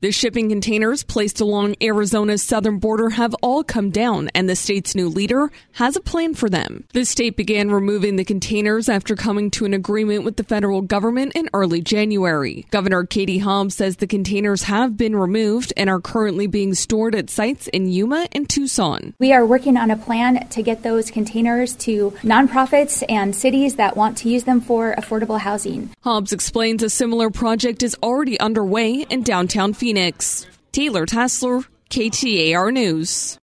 The shipping containers placed along Arizona's southern border have all come down, and the state's new leader has a plan for them. The state began removing the containers after coming to an agreement with the federal government in early January. Governor Katie Hobbs says the containers have been removed and are currently being stored at sites in Yuma and Tucson. We are working on a plan to get those containers to nonprofits and cities that want to use them for affordable housing. Hobbs explains a similar project is already underway in downtown Phoenix. Taylor Tassler, KTAR News.